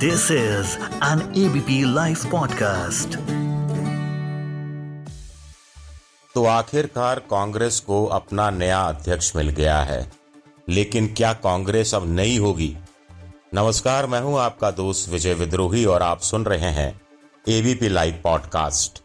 This is an ABP Life podcast. तो आखिरकार कांग्रेस को अपना नया अध्यक्ष मिल गया है। लेकिन क्या कांग्रेस अब नई होगी? नमस्कार, मैं हूँ आपका दोस्त विजय विद्रोही और आप सुन रहे हैं ABP live podcast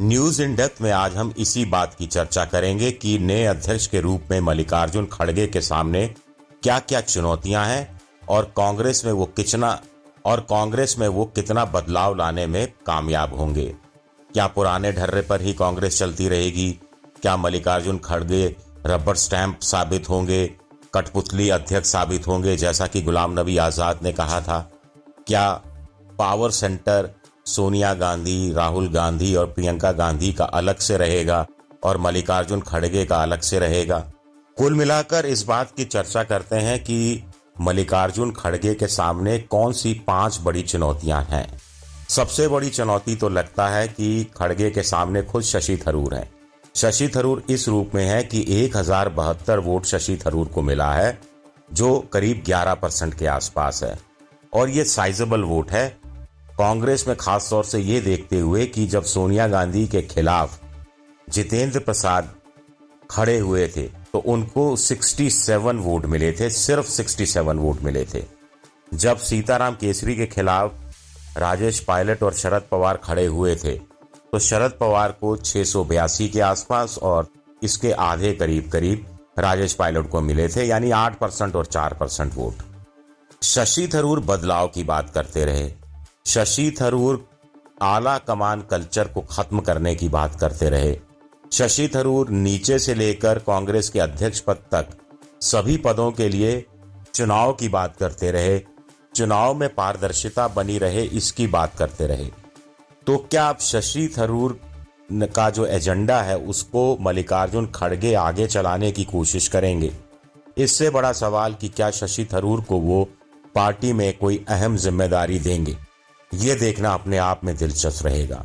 news in depth में आज हम इसी बात की चर्चा करेंगे कि नए अध्यक्ष के रूप में मल्लिकार्जुन खड़गे के सामने क्या क्या चुनौतियाँ हैं और कांग्रेस में वो कितना और कांग्रेस में वो कितना बदलाव लाने में कामयाब होंगे? क्या पुराने ढर्रे पर ही कांग्रेस चलती रहेगी? क्या मल्लिकार्जुन खड़गे रबर स्टैंप साबित होंगे? कठपुतली अध्यक्ष साबित होंगे, जैसा कि गुलाम नबी आज़ाद ने कहा था? क्या पावर सेंटर सोनिया गांधी, राहुल गांधी और प्रियंका गांधी का अलग से रहेगा और मल्लिकार्जुन खड़गे का अलग से रहेगा? कुल मिलाकर इस बात की चर्चा करते हैं कि मल्लिकार्जुन खड़गे के सामने कौन सी पाँच बड़ी चुनौतियाँ हैं? सबसे बड़ी चुनौती तो लगता है कि खड़गे के सामने खुद शशि थरूर है। शशि थरूर इस रूप में है कि एक हज़ार बहत्तर वोट शशि थरूर को मिला है, जो करीब 11 परसेंट के आसपास है। और ये साइजेबल वोट है। कांग्रेस में खास तौर से ये देखते हुए कि जब सोनिया गांधी के खिलाफ जितेंद्र प्रसाद खड़े हुए थे तो उनको 67 वोट मिले थे, सिर्फ़ 67 वोट मिले थे। जब सीताराम केसरी के खिलाफ राजेश पायलट और शरद पवार खड़े हुए थे तो शरद पवार को छह के आसपास और इसके आधे करीब करीब राजेश पायलट को मिले थे, यानी आठ परसेंट और चार परसेंट वोट शशि थरूर बदलाव की बात करते रहे। शशि थरूर आला कमान कल्चर को खत्म करने की बात करते रहे। शशि थरूर नीचे से लेकर कांग्रेस के अध्यक्ष पद तक सभी पदों के लिए चुनाव की बात करते रहे। चुनाव में पारदर्शिता बनी रहे, इसकी बात करते रहे। तो क्या आप शशि थरूर का जो एजेंडा है, उसको मल्लिकार्जुन खड़गे आगे चलाने की कोशिश करेंगे? इससे बड़ा सवाल कि क्या शशि थरूर को वो पार्टी में कोई अहम ज़िम्मेदारी देंगे? ये देखना अपने आप में दिलचस्प रहेगा।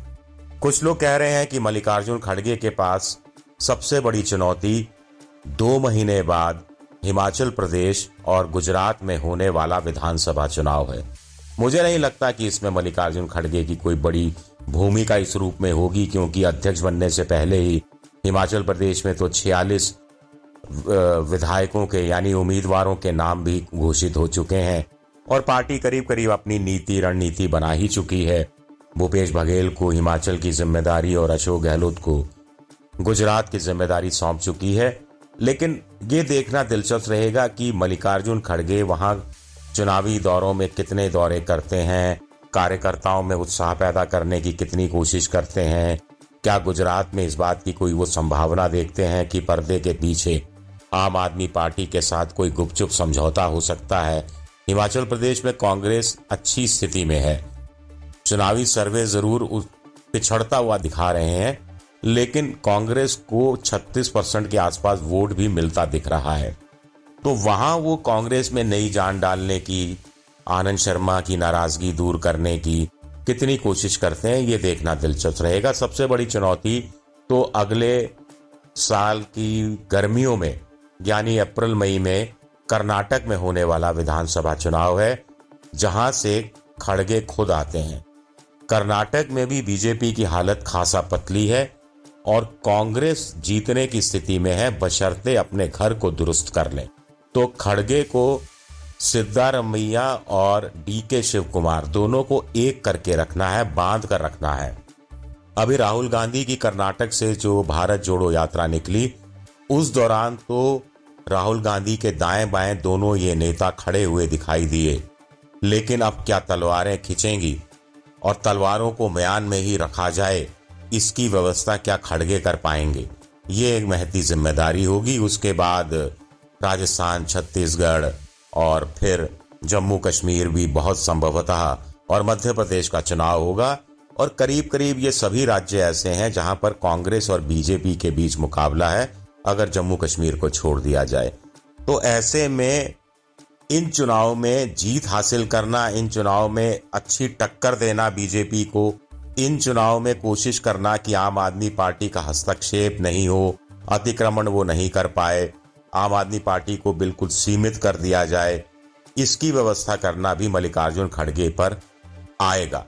कुछ लोग कह रहे हैं कि मल्लिकार्जुन खड़गे के पास सबसे बड़ी चुनौती दो महीने बाद हिमाचल प्रदेश और गुजरात में होने वाला विधानसभा चुनाव है। मुझे नहीं लगता कि इसमें मल्लिकार्जुन खड़गे की कोई बड़ी भूमिका इस रूप में होगी, क्योंकि अध्यक्ष बनने से पहले ही हिमाचल प्रदेश में तो छियालीस विधायकों के यानी उम्मीदवारों के नाम भी घोषित हो चुके हैं और पार्टी करीब करीब अपनी नीति, रणनीति बना ही चुकी है। भूपेश बघेल को हिमाचल की ज़िम्मेदारी और अशोक गहलोत को गुजरात की ज़िम्मेदारी सौंप चुकी है, लेकिन ये देखना दिलचस्प रहेगा कि मल्लिकार्जुन खड़गे वहाँ चुनावी दौरों में कितने दौरे करते हैं, कार्यकर्ताओं में उत्साह पैदा करने की कितनी कोशिश करते हैं, क्या गुजरात में इस बात की कोई वो संभावना देखते हैं कि पर्दे के पीछे आम आदमी पार्टी के साथ कोई गुपचुप समझौता हो सकता है। हिमाचल प्रदेश में कांग्रेस अच्छी स्थिति में है। चुनावी सर्वे ज़रूर पिछड़ता हुआ दिखा रहे हैं, लेकिन कांग्रेस को 36 परसेंट के आसपास वोट भी मिलता दिख रहा है। तो वहाँ वो कांग्रेस में नई जान डालने की, आनंद शर्मा की नाराज़गी दूर करने की कितनी कोशिश करते हैं, ये देखना दिलचस्प रहेगा। सबसे बड़ी चुनौती तो अगले साल की गर्मियों में, यानी अप्रैल, मई में कर्नाटक में होने वाला विधानसभा चुनाव है, जहाँ से खड़गे खुद आते हैं। कर्नाटक में भी बीजेपी की हालत खासा पतली है और कांग्रेस जीतने की स्थिति में है, बशर्ते अपने घर को दुरुस्त कर ले। तो खड़गे को सिद्धारमैया और डी के शिव कुमार दोनों को एक करके रखना है, बाँध कर रखना है। अभी राहुल गांधी की कर्नाटक से जो भारत जोड़ो यात्रा निकली, उस दौरान तो राहुल गांधी के दाएँ बाएँ दोनों ये नेता खड़े हुए दिखाई दिए। लेकिन अब क्या तलवारें खिंचेंगी? और तलवारों को म्यान में ही रखा जाए, इसकी व्यवस्था क्या खड़गे कर पाएँगे? ये एक महती ज़िम्मेदारी होगी। उसके बाद राजस्थान, छत्तीसगढ़ और फिर जम्मू कश्मीर भी बहुत संभवतः और मध्य प्रदेश का चुनाव होगा। और करीब करीब ये सभी राज्य ऐसे हैं जहाँ पर कांग्रेस और बीजेपी के बीच मुकाबला है, अगर जम्मू कश्मीर को छोड़ दिया जाए। तो ऐसे में इन चुनाव में जीत हासिल करना, इन चुनाव में अच्छी टक्कर देना बीजेपी को, इन चुनाव में कोशिश करना कि आम आदमी पार्टी का हस्तक्षेप नहीं हो, अतिक्रमण वो नहीं कर पाए, आम आदमी पार्टी को बिल्कुल सीमित कर दिया जाए, इसकी व्यवस्था करना भी मल्लिकार्जुन खड़गे पर आएगा।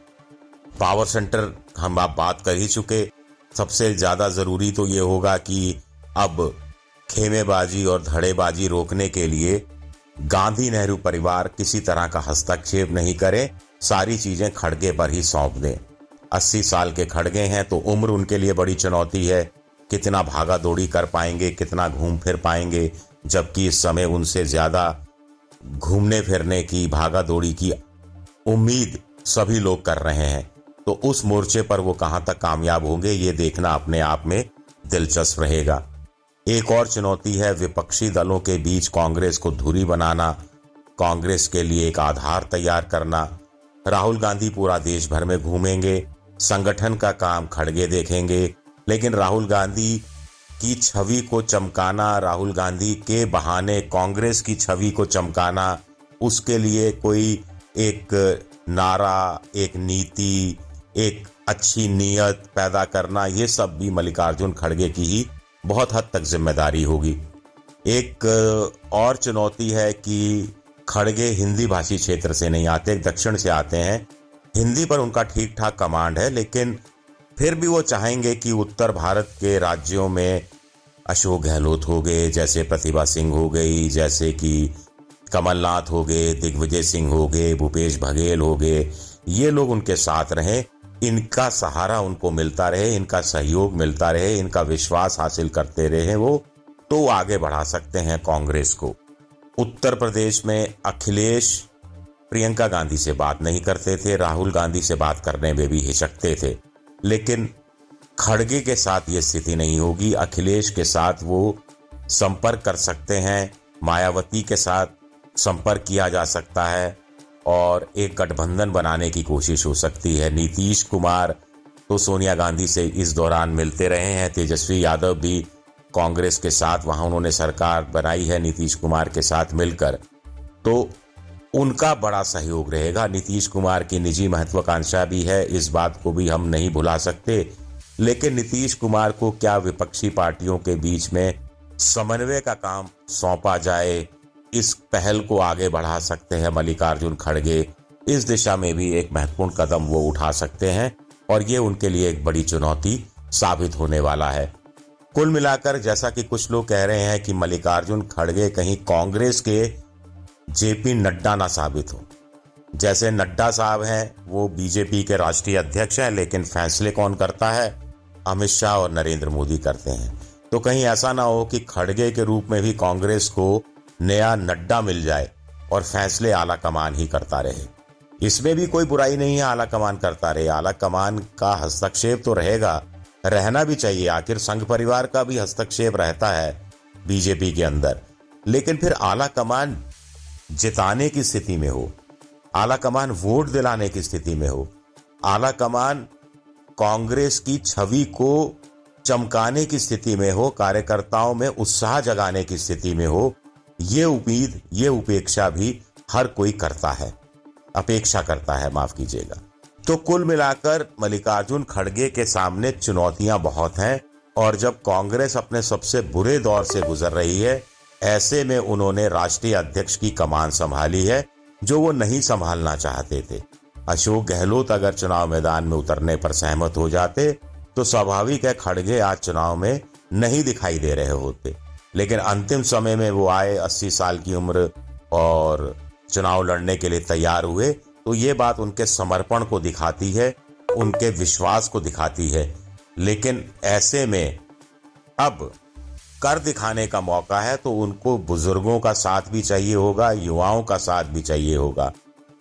पावर सेंटर, हम आप बात कर ही चुके, सबसे ज़्यादा ज़रूरी तो ये होगा कि अब खेमेबाजी और धड़ेबाजी रोकने के लिए गांधी नेहरू परिवार किसी तरह का हस्तक्षेप नहीं करे, सारी चीज़ें खड़गे पर ही सौंप दें। अस्सी साल के खड़गे हैं तो उम्र उनके लिए बड़ी चुनौती है। कितना भागा दौड़ी कर पाएँगे, कितना घूम फिर पाएँगे, जबकि इस समय उनसे ज़्यादा घूमने फिरने की, भागा दौड़ी की उम्मीद सभी लोग कर रहे हैं। तो उस मोर्चे पर वो कहाँ तक कामयाब होंगे, ये देखना अपने आप में दिलचस्प रहेगा। एक और चुनौती है विपक्षी दलों के बीच कांग्रेस को धुरी बनाना, कांग्रेस के लिए एक आधार तैयार करना। राहुल गांधी पूरा देश भर में घूमेंगे, संगठन का काम खड़गे देखेंगे, लेकिन राहुल गांधी की छवि को चमकाना, राहुल गांधी के बहाने कांग्रेस की छवि को चमकाना, उसके लिए कोई एक नारा, एक नीति, एक अच्छी नीयत पैदा करना, ये सब भी मल्लिकार्जुन खड़गे की ही बहुत हद तक ज़िम्मेदारी होगी। एक और चुनौती है कि खड़गे हिंदी भाषी क्षेत्र से नहीं आते दक्षिण से आते हैं। हिंदी पर उनका ठीक ठाक कमांड है, लेकिन फिर भी वो चाहेंगे कि उत्तर भारत के राज्यों में अशोक गहलोत हो गए, जैसे प्रतिभा सिंह हो गई, जैसे कि कमलनाथ हो गए, दिग्विजय सिंह हो गए, भूपेश बघेल हो गए, ये लोग उनके साथ रहें। इनका सहारा उनको मिलता रहे, इनका सहयोग मिलता रहे, इनका विश्वास हासिल करते रहे वो तो आगे बढ़ा सकते हैं कांग्रेस को। उत्तर प्रदेश में अखिलेश प्रियंका गांधी से बात नहीं करते थे, राहुल गांधी से बात करने में भी हिचकते थे। लेकिन खड़गे के साथ ये स्थिति नहीं होगी, अखिलेश के साथ वो संपर्क कर सकते हैं, मायावती के साथ संपर्क किया जा सकता है और एक गठबंधन बनाने की कोशिश हो सकती है। नीतीश कुमार तो सोनिया गांधी से इस दौरान मिलते रहे हैं। तेजस्वी यादव भी कांग्रेस के साथ, वहाँ उन्होंने सरकार बनाई है नीतीश कुमार के साथ मिलकर। तो उनका बड़ा सहयोग रहेगा। नीतीश कुमार की निजी महत्वाकांक्षा भी है, इस बात को भी हम नहीं भुला सकते। लेकिन नीतीश कुमार को क्या विपक्षी पार्टियों के बीच में समन्वय का काम सौंपा जाए इस पहल को आगे बढ़ा सकते हैं मल्लिकार्जुन खड़गे। इस दिशा में भी एक महत्वपूर्ण कदम वो उठा सकते हैं और ये उनके लिए एक बड़ी चुनौती साबित होने वाला है। कुल मिलाकर जैसा कि कुछ लोग कह रहे हैं कि मल्लिकार्जुन खड़गे कहीं कांग्रेस के जेपी नड्डा ना साबित हो। जैसे नड्डा साहब हैं, वो बीजेपी के राष्ट्रीय अध्यक्ष हैं, लेकिन फैसले कौन करता है? अमित शाह और नरेंद्र मोदी करते हैं। तो कहीं ऐसा ना हो कि खड़गे के रूप में भी कांग्रेस को नया नड्डा मिल जाए और फैसले आला कमान ही करता रहे। इसमें भी कोई बुराई नहीं है, आला कमान करता रहे। आला कमान का हस्तक्षेप तो रहेगा। रहना भी चाहिए। आखिर संघ परिवार का भी हस्तक्षेप रहता है बीजेपी के अंदर। लेकिन फिर आला कमान जिताने की स्थिति में हो। आला कमान वोट दिलाने की स्थिति में हो। आला कमान कांग्रेस की छवि को चमकाने की स्थिति में हो, कार्यकर्ताओं में उत्साह जगाने की स्थिति में हो ये उम्मीद, ये उपेक्षा भी हर कोई करता है। अपेक्षा करता है, माफ़ कीजिएगा। तो कुल मिलाकर मल्लिकार्जुन खड़गे के सामने चुनौतियाँ बहुत हैं और जब कांग्रेस अपने सबसे बुरे दौर से गुजर रही है, ऐसे में उन्होंने राष्ट्रीय अध्यक्ष की कमान संभाली है, जो वो नहीं संभालना चाहते थे। अशोक गहलोत अगर चुनाव मैदान में उतरने पर सहमत हो जाते तो स्वाभाविक है खड़गे आज चुनाव में नहीं दिखाई दे रहे होते। लेकिन अंतिम समय में वो आए, अस्सी साल की उम्र और चुनाव लड़ने के लिए तैयार हुए तो ये बात उनके समर्पण को दिखाती है, उनके विश्वास को दिखाती है। लेकिन ऐसे में अब कर दिखाने का मौका है तो उनको बुज़ुर्गों का साथ भी चाहिए होगा, युवाओं का साथ भी चाहिए होगा।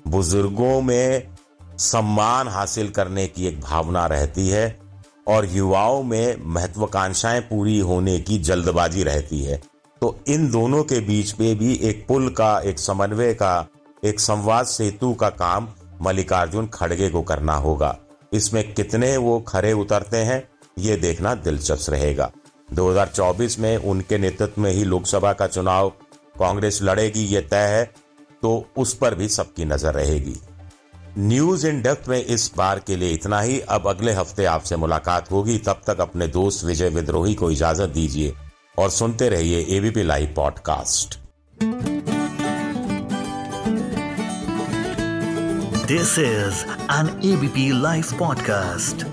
बुज़ुर्गों में सम्मान हासिल करने की एक भावना रहती है और युवाओं में महत्वाकांक्षाएँ पूरी होने की जल्दबाजी रहती है। तो इन दोनों के बीच में भी एक पुल का, एक समन्वय का, एक संवाद सेतु का काम मल्लिकार्जुन खड़गे को करना होगा। इसमें कितने वो खरे उतरते हैं, ये देखना दिलचस्प रहेगा। 2024 में उनके नेतृत्व में ही लोकसभा का चुनाव कांग्रेस लड़ेगी, ये तय है तो उस पर भी सबकी नज़र रहेगी। न्यूज़ इन डेप्थ में इस बार के लिए इतना ही। अब अगले हफ़्ते आपसे मुलाकात होगी। तब तक अपने दोस्त विजय विद्रोही को इजाज़त दीजिए और सुनते रहिए ABP live podcast this is an ABP live podcast.